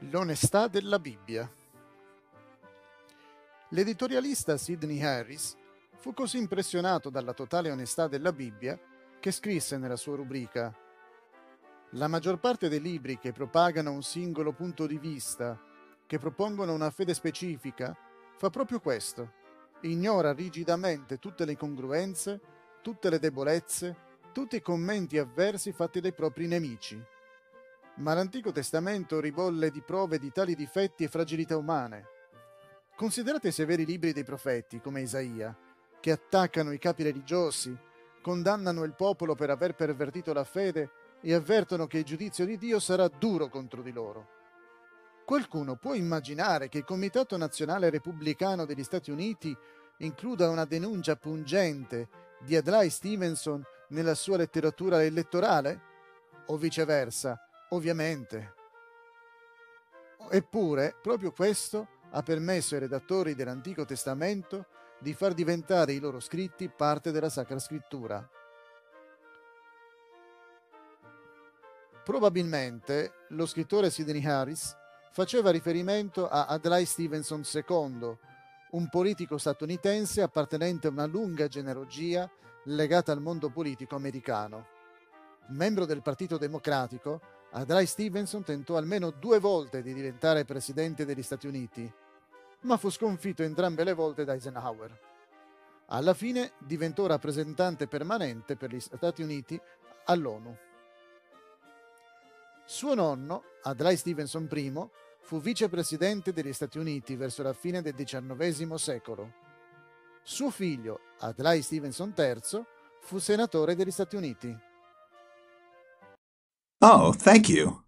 L'onestà della Bibbia. L'editorialista Sidney Harris fu così impressionato dalla totale onestà della Bibbia che scrisse nella sua rubrica La maggior parte dei libri che propagano un singolo punto di vista, che propongono una fede specifica, fa proprio questo. Ignora rigidamente tutte le incongruenze, tutte le debolezze, tutti i commenti avversi fatti dai propri nemici ma l'Antico Testamento ribolle di prove di tali difetti e fragilità umane. Considerate i severi libri dei profeti, come Isaia, che attaccano i capi religiosi, condannano il popolo per aver pervertito la fede e avvertono che il giudizio di Dio sarà duro contro di loro. Qualcuno può immaginare che il Comitato Nazionale Repubblicano degli Stati Uniti includa una denuncia pungente di Adlai Stevenson nella sua letteratura elettorale? O viceversa, Ovviamente. Eppure, proprio questo ha permesso ai redattori dell'Antico Testamento di far diventare i loro scritti parte della Sacra Scrittura. Probabilmente lo scrittore Sidney Harris faceva riferimento a Adlai Stevenson II, un politico statunitense appartenente a una lunga genealogia legata al mondo politico americano. Membro del Partito Democratico, Adlai Stevenson tentò almeno due volte di diventare presidente degli Stati Uniti, ma fu sconfitto entrambe le volte da Eisenhower. Alla fine diventò rappresentante permanente per gli Stati Uniti all'ONU. Suo nonno, Adlai Stevenson I, fu vicepresidente degli Stati Uniti verso la fine del XIX secolo. Suo figlio, Adlai Stevenson III, fu senatore degli Stati Uniti. Oh, thank you.